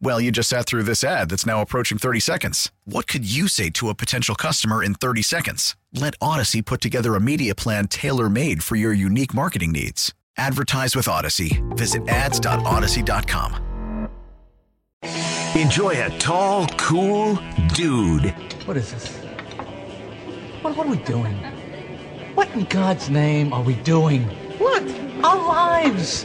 Well, you just sat through this ad that's now approaching 30 seconds. What could you say to a potential customer in 30 seconds? Let Odyssey put together a media plan tailor made for your unique marketing needs. Advertise with Odyssey. Visit ads.odyssey.com. Enjoy a tall, cool dude. What is this? What, what are we doing? What in God's name are we doing? What? Our lives!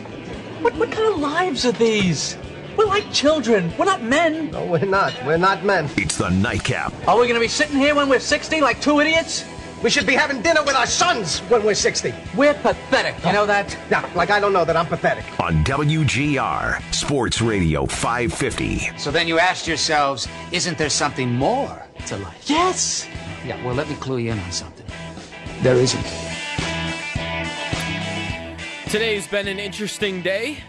What, what kind of lives are these? We're like children. We're not men. No, we're not. We're not men. It's the nightcap Are we going to be sitting here when we're 60 like two idiots? We should be having dinner with our sons when we're 60. We're pathetic. You know that? Yeah, like I don't know that I'm pathetic. on WGR Sports Radio 550. So then you asked yourselves, isn't there something more to life? Yes. Yeah, well, let me clue you in on something. There isn't. Today's been an interesting day.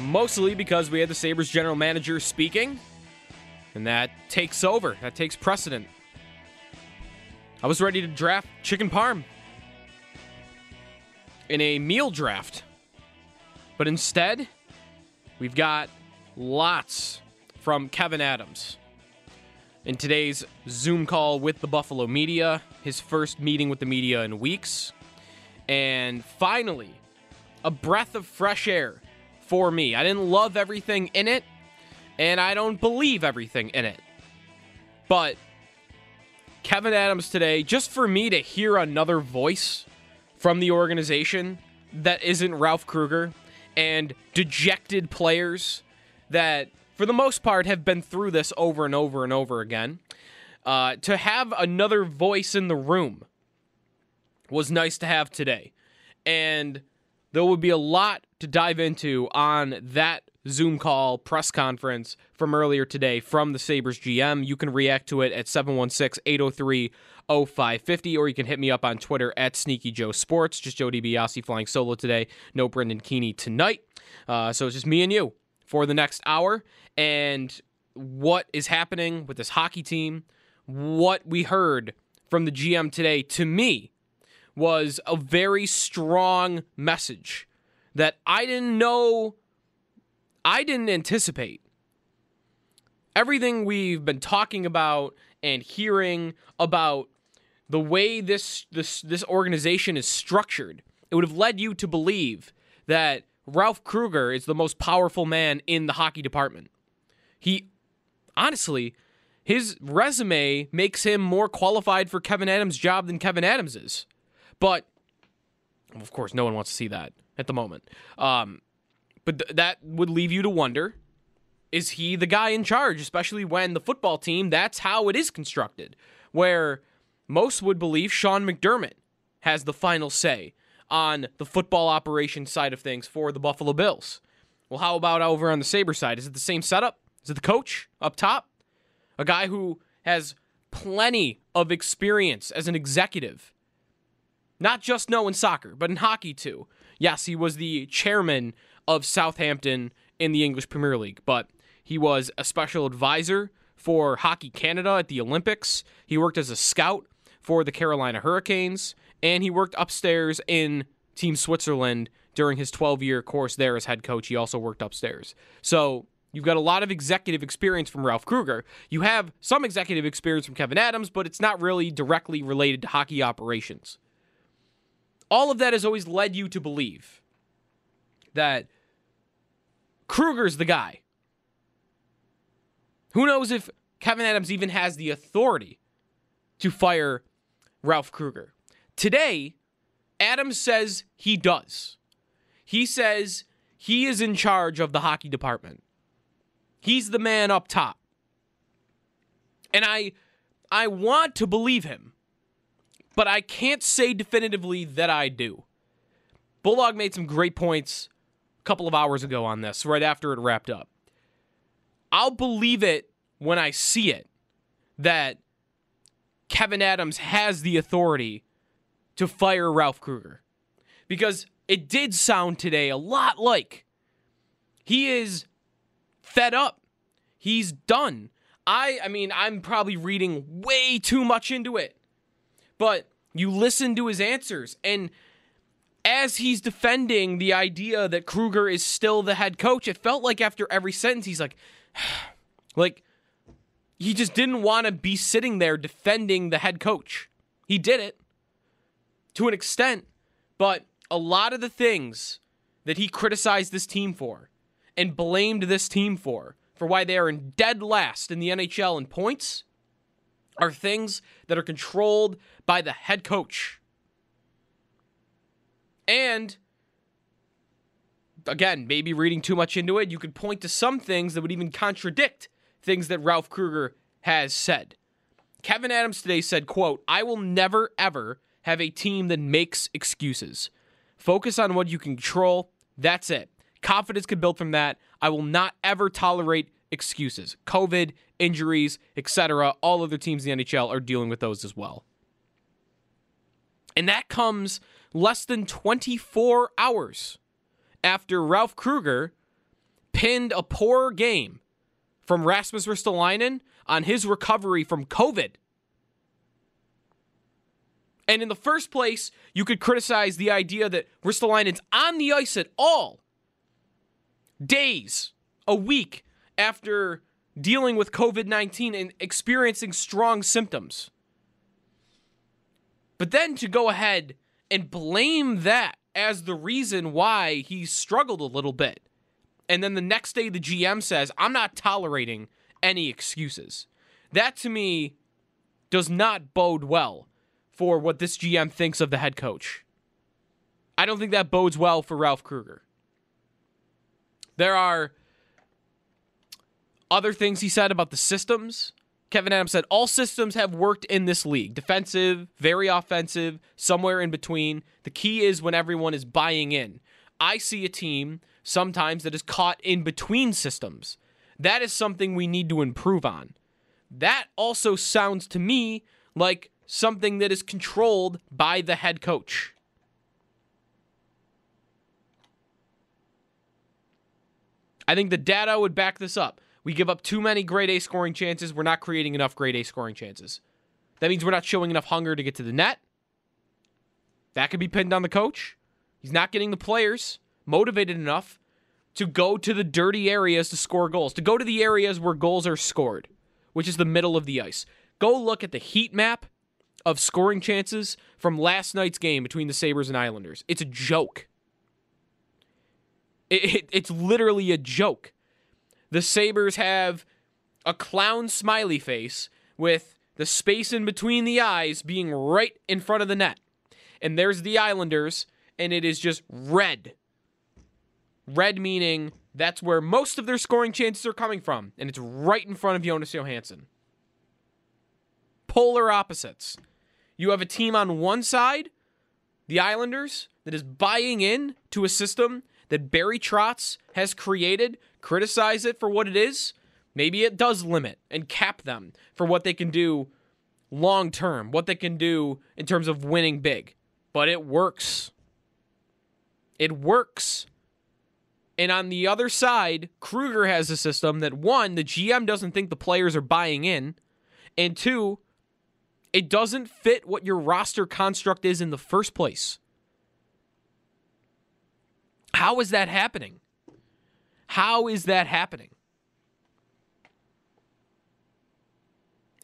Mostly because we had the Sabres general manager speaking, and that takes over. That takes precedent. I was ready to draft Chicken Parm in a meal draft. But instead, we've got lots from Kevyn Adams. In today's Zoom call with the Buffalo media, his first meeting with the media in weeks. And finally, a breath of fresh air for me. I didn't love everything in it, and I don't believe everything in it. But Kevyn Adams today, just for me to hear another voice from the organization that isn't Ralph Krueger and dejected players that, for the most part, have been through this over and over and over again. Uh, to have another voice in the room was nice to have today. And there would be a lot to dive into on that Zoom call press conference from earlier today from the Sabres GM. You can react to it at 716 803 0550, or you can hit me up on Twitter at Sneaky Joe Sports. Just Joe DiBiase flying solo today. No Brendan Keeney tonight. Uh, so it's just me and you for the next hour. And what is happening with this hockey team, what we heard from the GM today, to me, was a very strong message that I didn't know, I didn't anticipate. Everything we've been talking about and hearing about the way this this this organization is structured, it would have led you to believe that Ralph Krueger is the most powerful man in the hockey department. He honestly, his resume makes him more qualified for Kevyn Adams' job than Kevyn Adams is. But of course, no one wants to see that at the moment. Um, but th- that would leave you to wonder is he the guy in charge, especially when the football team, that's how it is constructed, where most would believe Sean McDermott has the final say on the football operation side of things for the Buffalo Bills. Well, how about over on the Sabre side? Is it the same setup? Is it the coach up top? A guy who has plenty of experience as an executive not just no in soccer, but in hockey too. Yes, he was the chairman of Southampton in the English Premier League, but he was a special advisor for Hockey Canada at the Olympics. He worked as a scout for the Carolina Hurricanes, and he worked upstairs in Team Switzerland during his 12 year course there as head coach. He also worked upstairs. So you've got a lot of executive experience from Ralph Krueger. You have some executive experience from Kevyn Adams, but it's not really directly related to hockey operations all of that has always led you to believe that Krueger's the guy. Who knows if Kevyn Adams even has the authority to fire Ralph Krueger? Today, Adams says he does. He says he is in charge of the hockey department. He's the man up top. And I I want to believe him, but I can't say definitively that I do. Bulldog made some great points a couple of hours ago on this, right after it wrapped up. I'll believe it when I see it that Kevyn Adams has the authority to fire Ralph Krueger. Because it did sound today a lot like he is fed up. He's done. I I mean, I'm probably reading way too much into it. But you listen to his answers and as he's defending the idea that Krueger is still the head coach, it felt like after every sentence he's like like he just didn't want to be sitting there defending the head coach. He did it to an extent, but a lot of the things that he criticized this team for and blamed this team for for why they are in dead last in the NHL in points are things that are controlled by the head coach. And again, maybe reading too much into it, you could point to some things that would even contradict things that Ralph Krueger has said. Kevyn Adams today said, quote, I will never ever have a team that makes excuses. Focus on what you can control. That's it. Confidence can build from that. I will not ever tolerate excuses. COVID, injuries, etc. All other teams in the NHL are dealing with those as well. And that comes less than 24 hours after Ralph Krueger pinned a poor game from Rasmus Ristolainen on his recovery from COVID. And in the first place, you could criticize the idea that Ristolainen's on the ice at all days, a week after dealing with COVID 19 and experiencing strong symptoms. But then to go ahead and blame that as the reason why he struggled a little bit. And then the next day, the GM says, I'm not tolerating any excuses. That to me does not bode well for what this GM thinks of the head coach. I don't think that bodes well for Ralph Krueger. There are other things he said about the systems. Kevyn Adams said all systems have worked in this league defensive, very offensive, somewhere in between. The key is when everyone is buying in. I see a team sometimes that is caught in between systems. That is something we need to improve on. That also sounds to me like something that is controlled by the head coach. I think the data would back this up. We give up too many grade A scoring chances. We're not creating enough grade A scoring chances. That means we're not showing enough hunger to get to the net. That could be pinned on the coach. He's not getting the players motivated enough to go to the dirty areas to score goals, to go to the areas where goals are scored, which is the middle of the ice. Go look at the heat map of scoring chances from last night's game between the Sabres and Islanders. It's a joke. It, it, it's literally a joke. The Sabres have a clown smiley face with the space in between the eyes being right in front of the net. And there's the Islanders, and it is just red. Red meaning that's where most of their scoring chances are coming from, and it's right in front of Jonas Johansson. Polar opposites. You have a team on one side, the Islanders, that is buying in to a system that Barry Trotz has created, criticize it for what it is. Maybe it does limit and cap them for what they can do long term, what they can do in terms of winning big. But it works. It works. And on the other side, Krueger has a system that one, the GM doesn't think the players are buying in, and two, it doesn't fit what your roster construct is in the first place. How is that happening? How is that happening?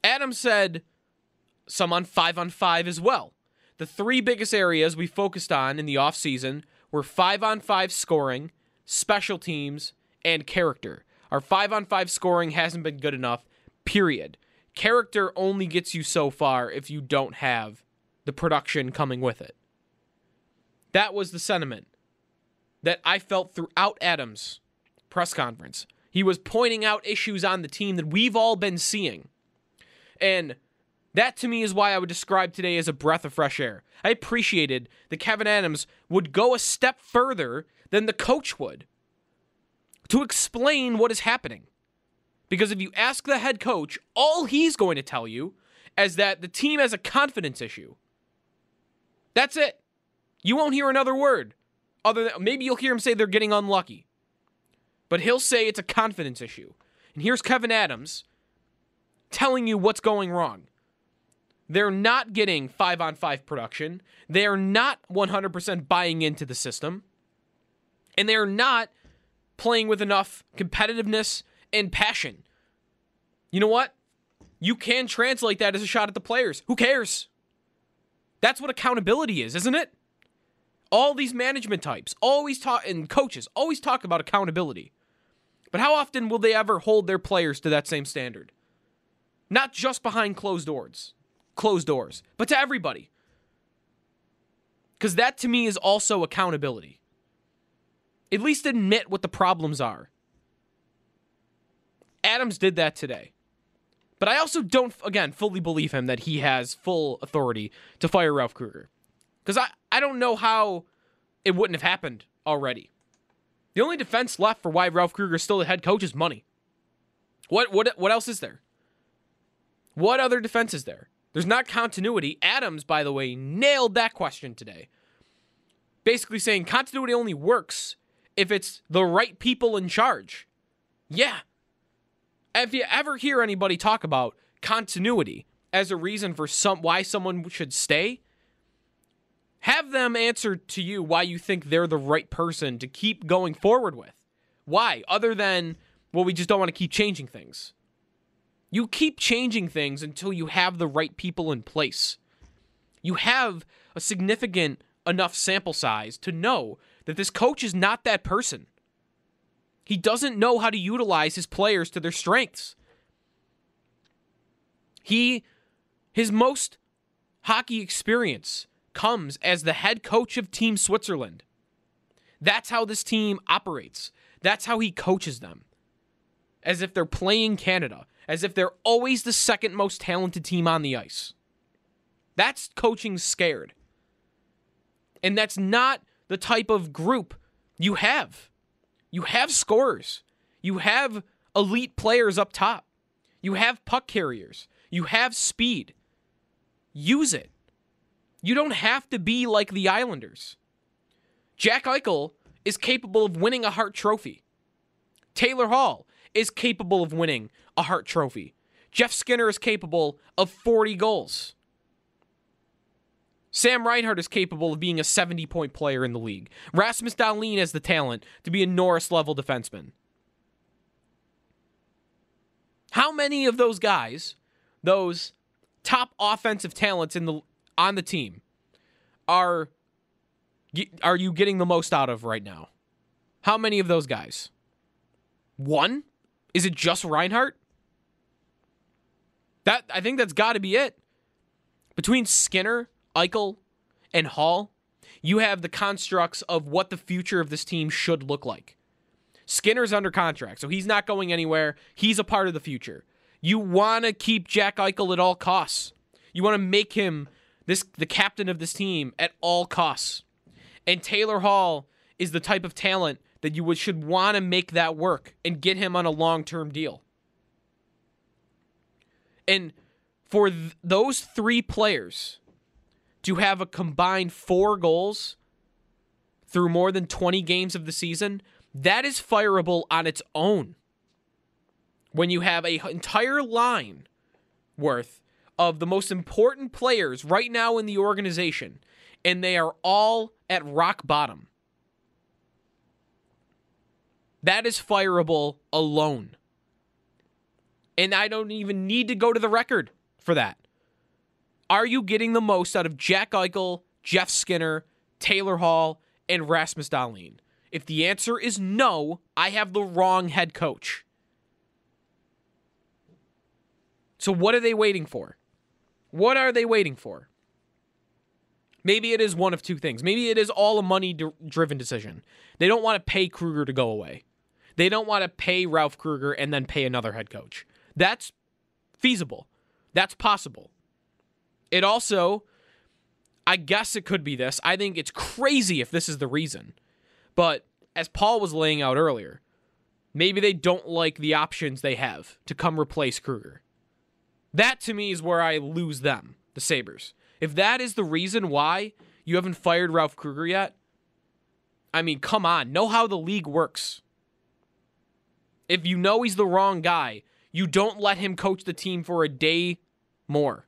Adam said some on 5 on 5 as well. The three biggest areas we focused on in the offseason were 5 on 5 scoring, special teams, and character. Our 5 on 5 scoring hasn't been good enough, period character only gets you so far if you don't have the production coming with it. That was the sentiment that I felt throughout Adams' press conference. He was pointing out issues on the team that we've all been seeing. And that to me is why I would describe today as a breath of fresh air. I appreciated that Kevyn Adams would go a step further than the coach would to explain what is happening. Because if you ask the head coach, all he's going to tell you is that the team has a confidence issue. That's it. You won't hear another word. Other than maybe you'll hear him say they're getting unlucky. But he'll say it's a confidence issue. And here's Kevyn Adams telling you what's going wrong. They're not getting 5 on 5 production. They are not 100% buying into the system. And they're not playing with enough competitiveness and passion. You know what? You can translate that as a shot at the players. Who cares? That's what accountability is, isn't it? All these management types always talk and coaches always talk about accountability. But how often will they ever hold their players to that same standard? Not just behind closed doors, closed doors, but to everybody. Cuz that to me is also accountability. At least admit what the problems are. Adams did that today. But I also don't, again, fully believe him that he has full authority to fire Ralph Krueger. Because I, I don't know how it wouldn't have happened already. The only defense left for why Ralph Krueger is still the head coach is money. What, what, what else is there? What other defense is there? There's not continuity. Adams, by the way, nailed that question today. Basically saying continuity only works if it's the right people in charge. Yeah, if you ever hear anybody talk about continuity as a reason for some why someone should stay, have them answer to you why you think they're the right person to keep going forward with. Why? Other than, well, we just don't want to keep changing things. You keep changing things until you have the right people in place. You have a significant enough sample size to know that this coach is not that person. He doesn't know how to utilize his players to their strengths. He his most hockey experience comes as the head coach of Team Switzerland. That's how this team operates. That's how he coaches them. As if they're playing Canada, as if they're always the second most talented team on the ice. That's coaching scared. And that's not the type of group you have. You have scorers. You have elite players up top. You have puck carriers. You have speed. Use it. You don't have to be like the Islanders. Jack Eichel is capable of winning a Hart Trophy. Taylor Hall is capable of winning a Hart Trophy. Jeff Skinner is capable of 40 goals. Sam Reinhart is capable of being a 70 point player in the league. Rasmus Dahlin has the talent to be a Norris level defenseman. How many of those guys, those top offensive talents in the on the team, are are you getting the most out of right now? How many of those guys? One? Is it just Reinhart? That I think that's got to be it. Between Skinner, Eichel, and Hall, you have the constructs of what the future of this team should look like. Skinner's under contract, so he's not going anywhere. He's a part of the future. You want to keep Jack Eichel at all costs. You want to make him this the captain of this team at all costs. And Taylor Hall is the type of talent that you would, should want to make that work and get him on a long-term deal. And for th- those three players to have a combined four goals through more than 20 games of the season, that is fireable on its own. When you have a entire line worth of the most important players right now in the organization, and they are all at rock bottom. That is fireable alone. And I don't even need to go to the record for that. Are you getting the most out of Jack Eichel, Jeff Skinner, Taylor Hall, and Rasmus Dahlin? If the answer is no, I have the wrong head coach. So what are they waiting for? What are they waiting for? Maybe it is one of two things. Maybe it is all a money driven decision. They don't want to pay Krueger to go away. They don't want to pay Ralph Krueger and then pay another head coach. That's feasible. That's possible. It also, I guess it could be this. I think it's crazy if this is the reason. But as Paul was laying out earlier, maybe they don't like the options they have to come replace Krueger. That to me is where I lose them, the Sabres. If that is the reason why you haven't fired Ralph Krueger yet, I mean, come on. Know how the league works. If you know he's the wrong guy, you don't let him coach the team for a day more.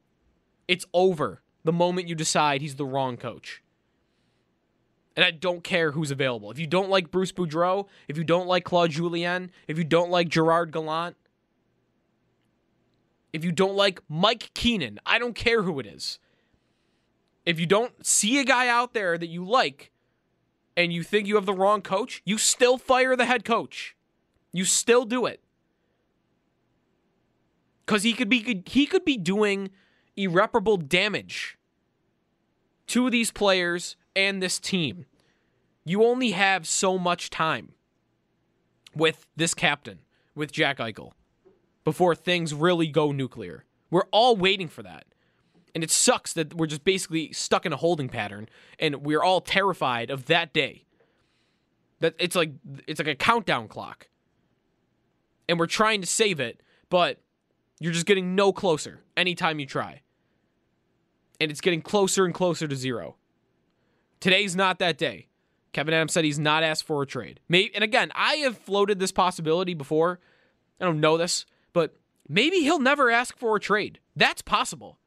It's over the moment you decide he's the wrong coach. And I don't care who's available. If you don't like Bruce Boudreau, if you don't like Claude Julien, if you don't like Gerard Gallant, if you don't like Mike Keenan, I don't care who it is. If you don't see a guy out there that you like and you think you have the wrong coach, you still fire the head coach. You still do it. Cuz he could be he could be doing irreparable damage to these players and this team. You only have so much time with this captain, with Jack Eichel, before things really go nuclear. We're all waiting for that. And it sucks that we're just basically stuck in a holding pattern and we're all terrified of that day. That it's like it's like a countdown clock. And we're trying to save it, but you're just getting no closer anytime you try. And it's getting closer and closer to zero. Today's not that day. Kevyn Adams said he's not asked for a trade. Maybe, and again, I have floated this possibility before. I don't know this, but maybe he'll never ask for a trade. That's possible.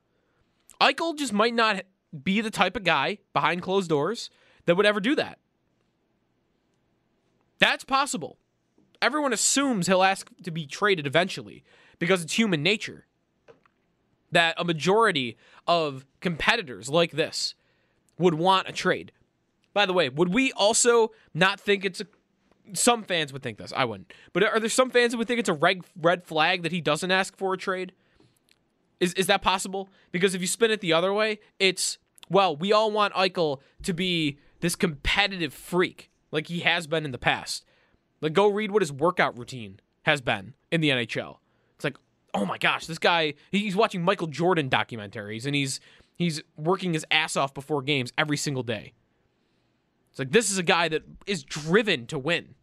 Eichel just might not be the type of guy behind closed doors that would ever do that. That's possible. Everyone assumes he'll ask to be traded eventually because it's human nature. That a majority of competitors like this would want a trade. By the way, would we also not think it's a some fans would think this. I wouldn't. But are there some fans that would think it's a red red flag that he doesn't ask for a trade? Is is that possible? Because if you spin it the other way, it's well, we all want Eichel to be this competitive freak like he has been in the past. Like go read what his workout routine has been in the NHL. It's like, oh my gosh, this guy he's watching Michael Jordan documentaries and he's he's working his ass off before games every single day. It's like this is a guy that is driven to win.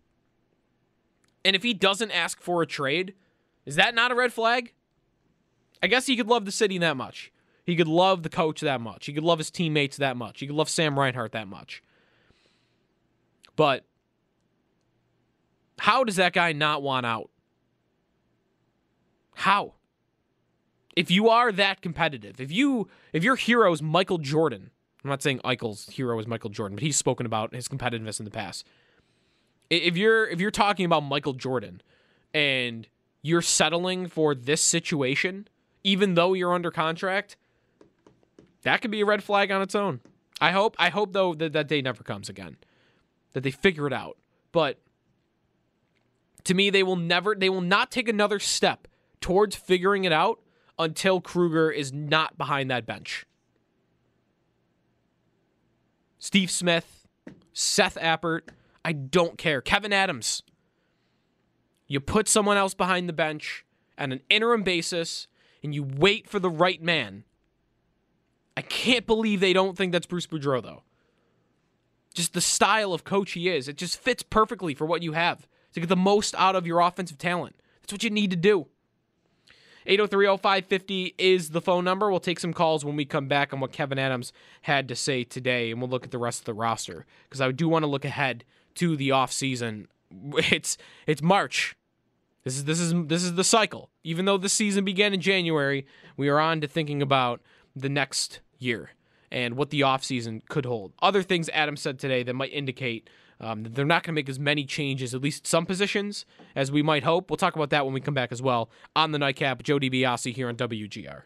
And if he doesn't ask for a trade, is that not a red flag? I guess he could love the city that much. He could love the coach that much. He could love his teammates that much. He could love Sam Reinhart that much. But how does that guy not want out? How? If you are that competitive, if you if your hero is Michael Jordan, I'm not saying Eichel's hero is Michael Jordan, but he's spoken about his competitiveness in the past. If you're if you're talking about Michael Jordan and you're settling for this situation, even though you're under contract, that could be a red flag on its own. I hope I hope though that that day never comes again. That they figure it out. But to me they will never they will not take another step towards figuring it out until Krueger is not behind that bench. Steve Smith, Seth Appert, I don't care. Kevyn Adams. You put someone else behind the bench on an interim basis and you wait for the right man. I can't believe they don't think that's Bruce Boudreau, though. Just the style of coach he is, it just fits perfectly for what you have to get the most out of your offensive talent. That's what you need to do. 8030550 is the phone number. We'll take some calls when we come back on what Kevyn Adams had to say today, and we'll look at the rest of the roster because I do want to look ahead to the offseason. It's it's March. This is this is this is the cycle. Even though the season began in January, we are on to thinking about the next year and what the offseason could hold. Other things Adam said today that might indicate um, they're not going to make as many changes, at least some positions, as we might hope. We'll talk about that when we come back as well on the nightcap. Joe DiBiase here on WGR.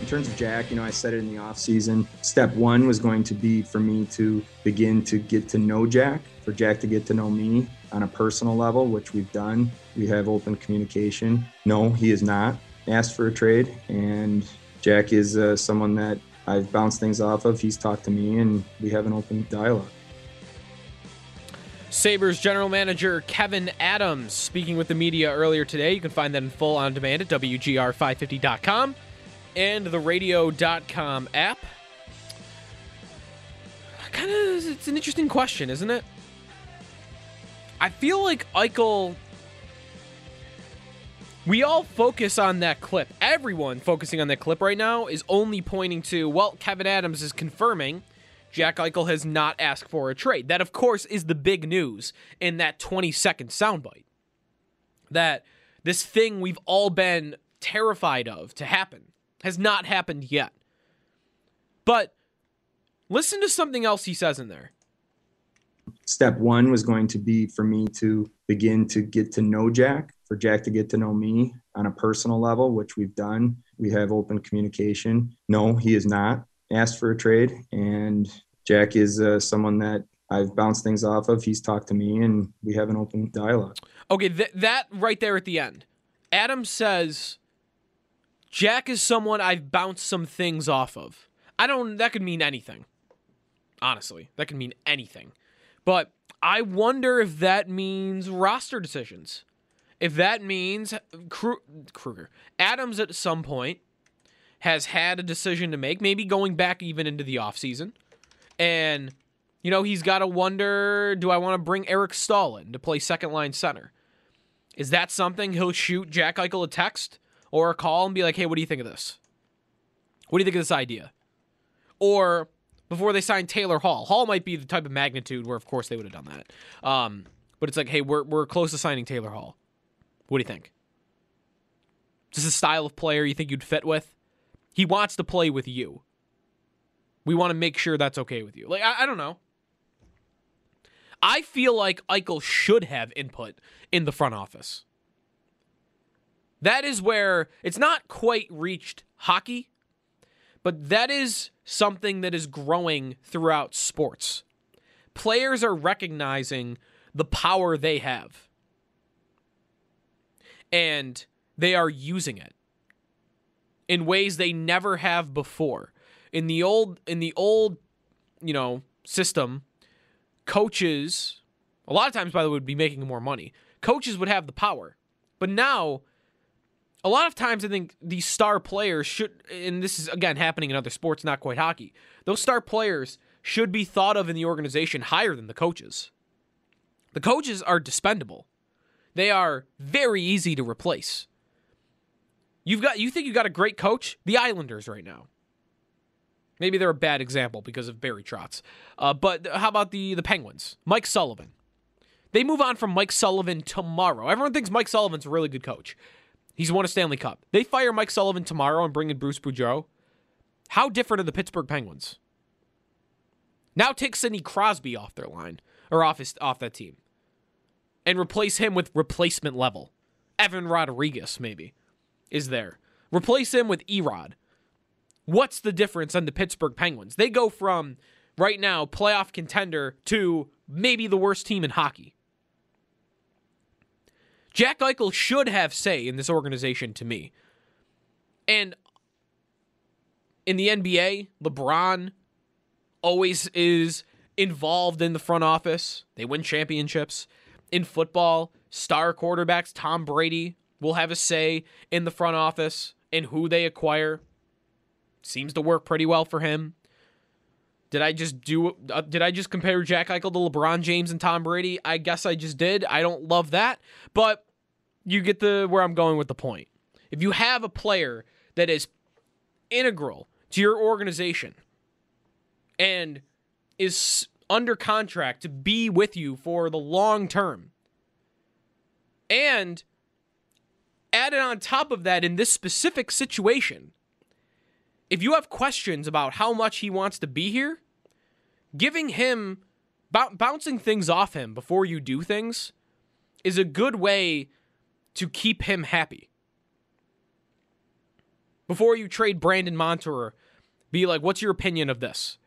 In terms of Jack, you know, I said it in the off season. Step one was going to be for me to begin to get to know Jack, for Jack to get to know me on a personal level, which we've done. We have open communication. No, he is not asked for a trade, and Jack is uh, someone that I've bounced things off of. He's talked to me, and we have an open dialogue. Sabres general manager Kevyn Adams speaking with the media earlier today. You can find that in full on demand at WGR550.com and the radio.com app. Kind of, it's an interesting question, isn't it? I feel like Eichel. We all focus on that clip. Everyone focusing on that clip right now is only pointing to, well, Kevyn Adams is confirming Jack Eichel has not asked for a trade. That, of course, is the big news in that 20 second soundbite. That this thing we've all been terrified of to happen has not happened yet. But listen to something else he says in there. Step one was going to be for me to begin to get to know Jack, for Jack to get to know me on a personal level, which we've done. We have open communication. No, he is not asked for a trade, and Jack is uh, someone that I've bounced things off of. He's talked to me, and we have an open dialogue. Okay, th- that right there at the end, Adam says, "Jack is someone I've bounced some things off of." I don't. That could mean anything. Honestly, that could mean anything. But I wonder if that means roster decisions. If that means Krueger, Adams at some point has had a decision to make, maybe going back even into the offseason. And, you know, he's got to wonder do I want to bring Eric Staal in to play second line center? Is that something he'll shoot Jack Eichel a text or a call and be like, hey, what do you think of this? What do you think of this idea? Or before they sign Taylor Hall, Hall might be the type of magnitude where, of course, they would have done that. Um, but it's like, hey, we're, we're close to signing Taylor Hall. What do you think? Is this a style of player you think you'd fit with? He wants to play with you. We want to make sure that's okay with you. Like, I, I don't know. I feel like Eichel should have input in the front office. That is where it's not quite reached hockey, but that is something that is growing throughout sports. Players are recognizing the power they have, and they are using it in ways they never have before. In the old in the old, you know, system, coaches a lot of times by the way would be making more money. Coaches would have the power. But now a lot of times I think these star players should and this is again happening in other sports, not quite hockey. Those star players should be thought of in the organization higher than the coaches. The coaches are dispendable. They are very easy to replace. You've got you think you got a great coach? The Islanders right now. Maybe they're a bad example because of Barry Trotz. Uh, but how about the the Penguins? Mike Sullivan. They move on from Mike Sullivan tomorrow. Everyone thinks Mike Sullivan's a really good coach. He's won a Stanley Cup. They fire Mike Sullivan tomorrow and bring in Bruce Boudreau. How different are the Pittsburgh Penguins? Now take Sidney Crosby off their line or off his, off that team, and replace him with replacement level. Evan Rodrigues, maybe is there. Replace him with Erod. What's the difference on the Pittsburgh Penguins? They go from right now playoff contender to maybe the worst team in hockey. Jack Eichel should have say in this organization to me. And in the NBA, LeBron always is involved in the front office. They win championships. In football, star quarterbacks, Tom Brady will have a say in the front office and who they acquire. Seems to work pretty well for him. Did I just do? Uh, did I just compare Jack Eichel to LeBron James and Tom Brady? I guess I just did. I don't love that, but you get the where I'm going with the point. If you have a player that is integral to your organization and is under contract to be with you for the long term, and added on top of that in this specific situation, if you have questions about how much he wants to be here, giving him b- bouncing things off him before you do things is a good way to keep him happy. Before you trade Brandon Montour, be like, what's your opinion of this?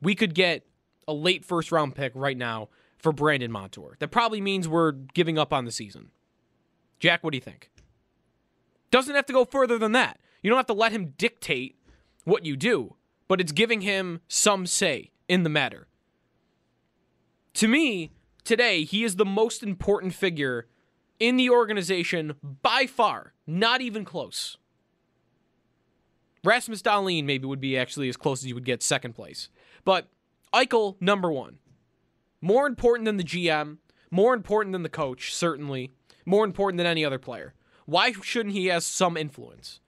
We could get a late first round pick right now for Brandon Montour. That probably means we're giving up on the season. Jack, what do you think? Doesn't have to go further than that. You don't have to let him dictate what you do, but it's giving him some say in the matter. To me, today, he is the most important figure in the organization by far, not even close. Rasmus Dahlin maybe would be actually as close as you would get second place. But Eichel, number one. More important than the GM, more important than the coach, certainly, more important than any other player. Why shouldn't he have some influence?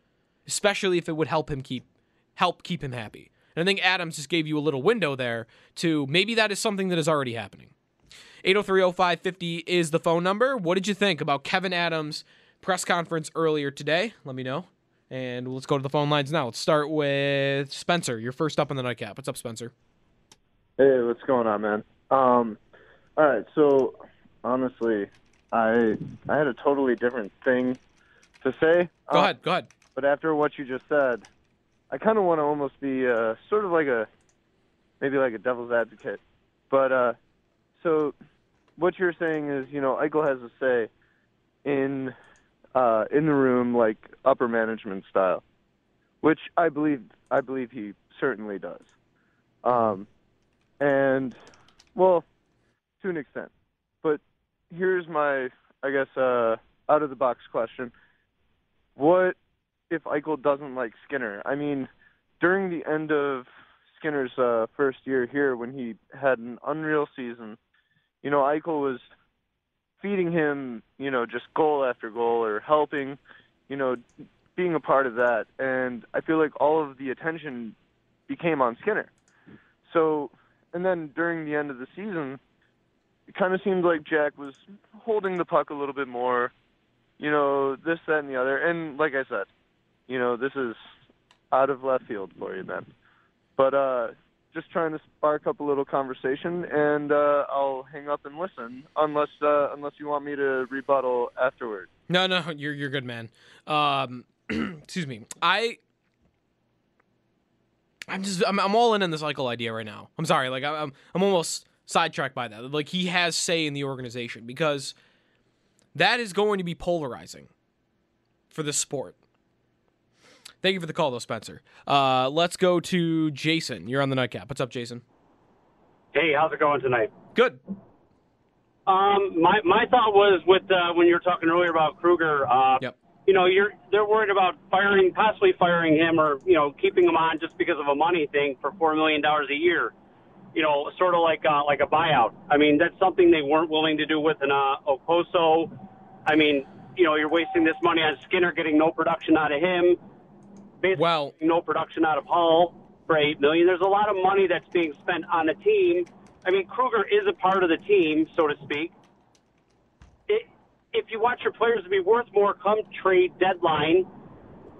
Especially if it would help him keep help keep him happy. And I think Adams just gave you a little window there to maybe that is something that is already happening. 8030550 is the phone number. What did you think about Kevyn Adams' press conference earlier today? Let me know. And let's go to the phone lines now. Let's start with Spencer. You're first up on the nightcap. What's up, Spencer? Hey, what's going on, man? Um, all right, so honestly, I I had a totally different thing to say. Go Um, ahead. Go ahead. But after what you just said, I kind of want to almost be uh, sort of like a maybe like a devil's advocate. But uh, so what you're saying is, you know, Eichel has a say in uh, in the room, like upper management style, which I believe I believe he certainly does. Um, and well, to an extent. But here's my, I guess, uh, out of the box question: What if Eichel doesn't like Skinner? I mean, during the end of Skinner's uh, first year here, when he had an unreal season, you know, Eichel was feeding him, you know, just goal after goal or helping, you know, being a part of that. And I feel like all of the attention became on Skinner. So, and then during the end of the season, it kind of seemed like Jack was holding the puck a little bit more, you know, this, that, and the other. And like I said, you know, this is out of left field for you, man. But uh, just trying to spark up a little conversation, and uh, I'll hang up and listen, unless uh, unless you want me to rebuttal afterward. No, no, you're you're good, man. Um, excuse me. I I'm just I'm, I'm all in on this Eichel idea right now. I'm sorry, like I'm I'm almost sidetracked by that. Like he has say in the organization because that is going to be polarizing for the sport. Thank you for the call, though, Spencer. Uh, let's go to Jason. You're on the nightcap. What's up, Jason? Hey, how's it going tonight? Good. Um, my my thought was with uh, when you were talking earlier about Krueger. Uh, Yep. You know, you're they're worried about firing, possibly firing him, or you know, keeping him on just because of a money thing for four million dollars a year. You know, sort of like uh, like a buyout. I mean, that's something they weren't willing to do with an uh, Okposo. I mean, you know, you're wasting this money on Skinner, getting no production out of him. Basically, well, no production out of Hall for eight million. There's a lot of money that's being spent on the team. I mean, Krueger is a part of the team, so to speak. If you want your players to be worth more come trade deadline,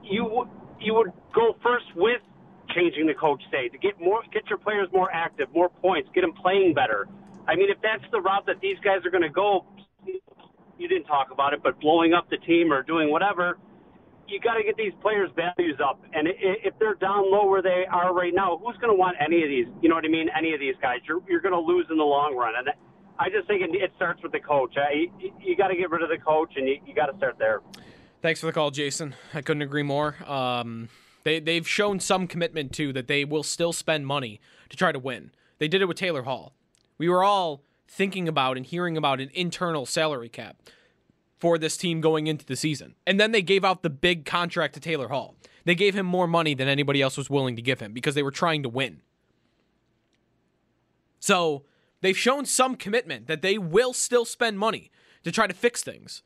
you you would go first with changing the coach say to get more get your players more active, more points, get them playing better. I mean, if that's the route that these guys are going to go, you didn't talk about it, but blowing up the team or doing whatever, you got to get these players' values up. And if they're down low where they are right now, who's going to want any of these? You know what I mean? Any of these guys, you're you're going to lose in the long run. And I just think it, it starts with the coach. You you got to get rid of the coach, and you, you got to start there. Thanks for the call, Jason. I couldn't agree more. Um, they they've shown some commitment too that they will still spend money to try to win. They did it with Taylor Hall. We were all thinking about and hearing about an internal salary cap for this team going into the season. And then they gave out the big contract to Taylor Hall. They gave him more money than anybody else was willing to give him because they were trying to win. So they've shown some commitment that they will still spend money to try to fix things.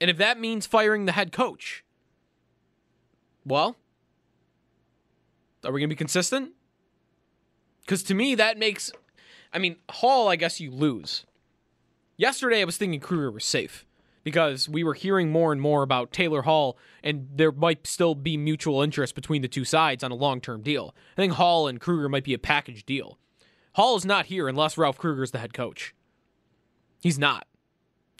And if that means firing the head coach, well, are we going to be consistent? Because to me, that makes. I mean, Hall, I guess you lose. Yesterday, I was thinking Krueger was safe because we were hearing more and more about Taylor Hall, and there might still be mutual interest between the two sides on a long term deal. I think Hall and Krueger might be a package deal. Hall is not here unless Ralph Krueger is the head coach. He's not.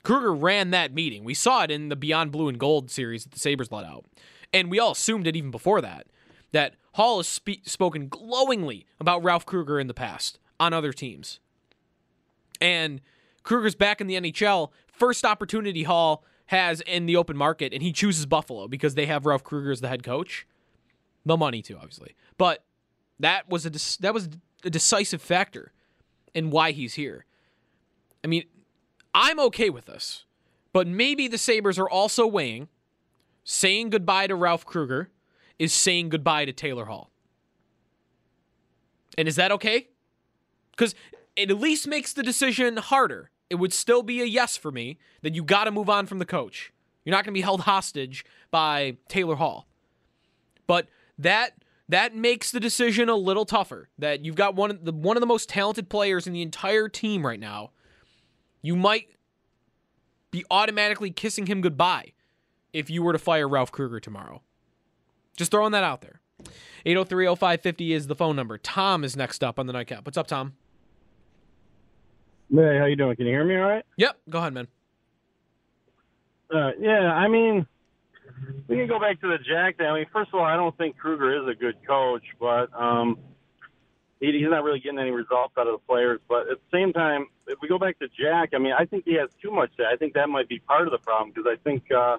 Krueger ran that meeting. We saw it in the Beyond Blue and Gold series that the Sabres let out. And we all assumed it even before that, that Hall has spe- spoken glowingly about Ralph Krueger in the past on other teams. And Krueger's back in the NHL. First opportunity Hall has in the open market and he chooses Buffalo because they have Ralph Kruger as the head coach, the money too, obviously. But that was a that was a decisive factor in why he's here. I mean, I'm okay with this, but maybe the Sabres are also weighing saying goodbye to Ralph Krueger is saying goodbye to Taylor Hall. And is that okay? Because it at least makes the decision harder. It would still be a yes for me that you got to move on from the coach. You're not going to be held hostage by Taylor Hall. But that that makes the decision a little tougher. That you've got one of the one of the most talented players in the entire team right now. You might be automatically kissing him goodbye if you were to fire Ralph Krueger tomorrow. Just throwing that out there. 8030550 is the phone number. Tom is next up on the nightcap. What's up, Tom? Hey, how you doing? Can you hear me all right? Yep, go ahead, man. Uh, yeah, I mean, we can go back to the Jack thing. I mean, first of all, I don't think Krueger is a good coach, but um, he, he's not really getting any results out of the players. But at the same time, if we go back to Jack, I mean, I think he has too much. I think that might be part of the problem because I think uh,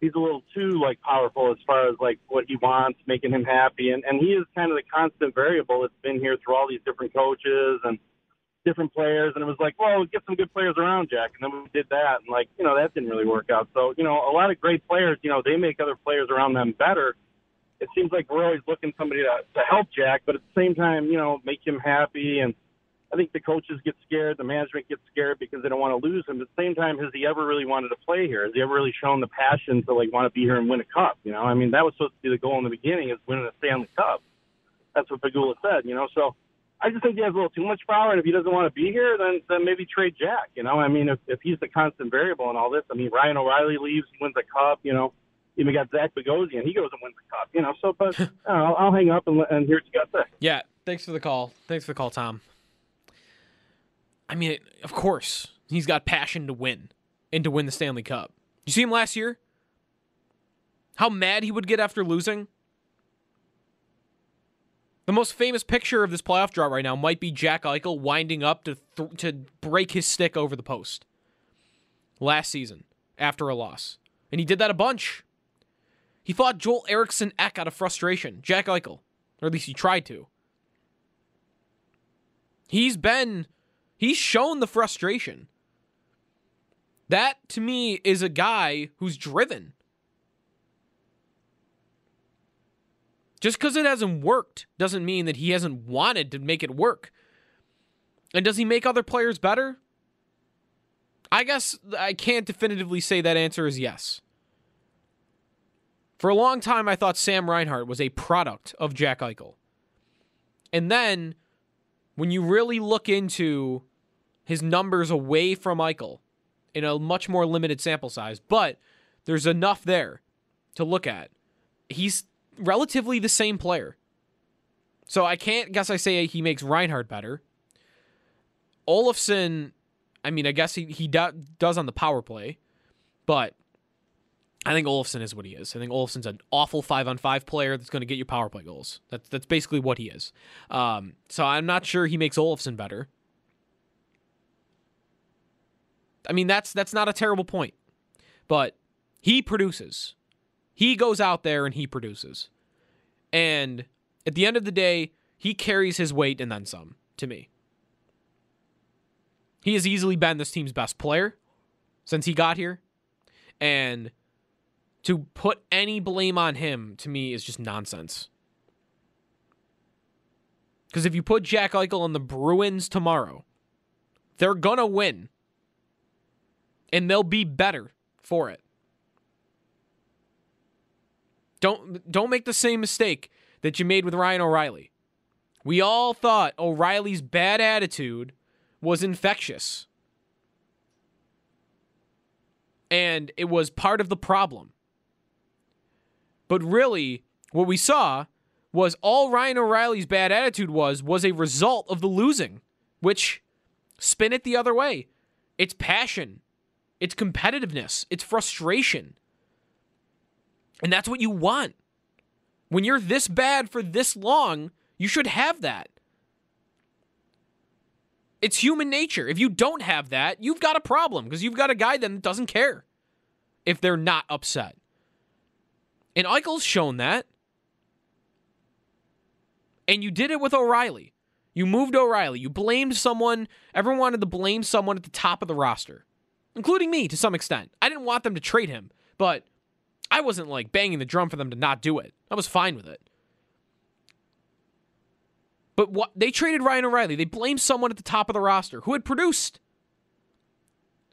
he's a little too like powerful as far as like what he wants, making him happy, and and he is kind of the constant variable that's been here through all these different coaches and different players, and it was like, well, get some good players around Jack, and then we did that, and like, you know, that didn't really work out. So, you know, a lot of great players, you know, they make other players around them better. It seems like we're always looking somebody to, to help Jack, but at the same time, you know, make him happy. And I think the coaches get scared, the management gets scared because they don't want to lose him. At the same time, has he ever really wanted to play here? Has he ever really shown the passion to like want to be here and win a cup? You know, I mean, that was supposed to be the goal in the beginning is winning a Stanley Cup. That's what Pegula said. You know, so I just think he has a little too much power, and if he doesn't want to be here, then then maybe trade Jack. You know, I mean, if if he's the constant variable in all this, I mean, Ryan O'Reilly leaves, he wins a cup. You know, even got Zach Bogosian, he goes and wins the cup. You know, so but I'll, I'll hang up and, and hear what you got to say. Yeah, thanks for the call. Thanks for the call, Tom. I mean, of course, he's got passion to win and to win the Stanley Cup. You see him last year? How mad he would get after losing? The most famous picture of this playoff draw right now might be Jack Eichel winding up to th- to break his stick over the post last season after a loss, and he did that a bunch. He fought Joel Eriksson Ek out of frustration. Jack Eichel, or at least he tried to. He's been, he's shown the frustration. That to me is a guy who's driven. Just because it hasn't worked doesn't mean that he hasn't wanted to make it work. And does he make other players better? I guess I can't definitively say that answer is yes. For a long time, I thought Sam Reinhart was a product of Jack Eichel. And then, when you really look into his numbers away from Eichel in a much more limited sample size, but there's enough there to look at. He's relatively the same player. So I can't guess I say he makes Reinhart better. Olofsson, I mean, I guess he, he do, does on the power play, but I think Olofsson is what he is. I think Olofsson's an awful five on five player that's going to get you power play goals. That's that's basically what he is. Um, so I'm not sure he makes Olofsson better. I mean, that's that's not a terrible point, but he produces. He goes out there and he produces. And at the end of the day, he carries his weight and then some to me. He has easily been this team's best player since he got here. And to put any blame on him to me is just nonsense. Because if you put Jack Eichel on the Bruins tomorrow, they're going to win. And they'll be better for it. Don't don't make the same mistake that you made with Ryan O'Reilly. We all thought O'Reilly's bad attitude was infectious. And it was part of the problem. But really, what we saw was all Ryan O'Reilly's bad attitude was was a result of the losing, which spin it the other way. It's passion, it's competitiveness, it's frustration. And that's what you want. When you're this bad for this long, you should have that. It's human nature. If you don't have that, you've got a problem because you've got a guy that doesn't care. if they're not upset. And Eichel's shown that. And you did it with O'Reilly. You moved O'Reilly. You blamed someone. Everyone wanted to blame someone at the top of the roster, including me to some extent. I didn't want them to trade him, but I wasn't like banging the drum for them to not do it. I was fine with it. But what they traded Ryan O'Reilly. They blamed someone at the top of the roster who had produced.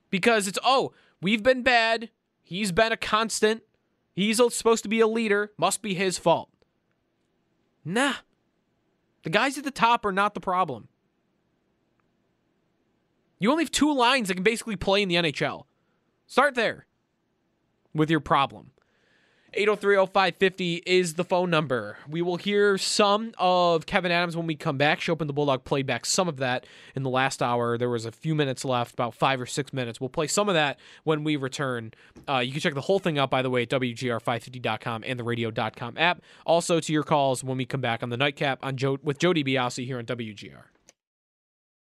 Because it's oh, we've been bad. He's been a constant. He's supposed to be a leader. Must be his fault. Nah. The guys at the top are not the problem. You only have two lines that can basically play in the NHL. Start there with your problem. 8030550 is the phone number. We will hear some of Kevyn Adams when we come back. Schopp and the Bulldog played back some of that in the last hour. There was a few minutes left, about five or six minutes. We'll play some of that when we return. Uh, you can check the whole thing out, by the way, at WGR550.com and the radio.com app. Also to your calls when we come back on the nightcap on Joe, with Jody DiBiase here on WGR.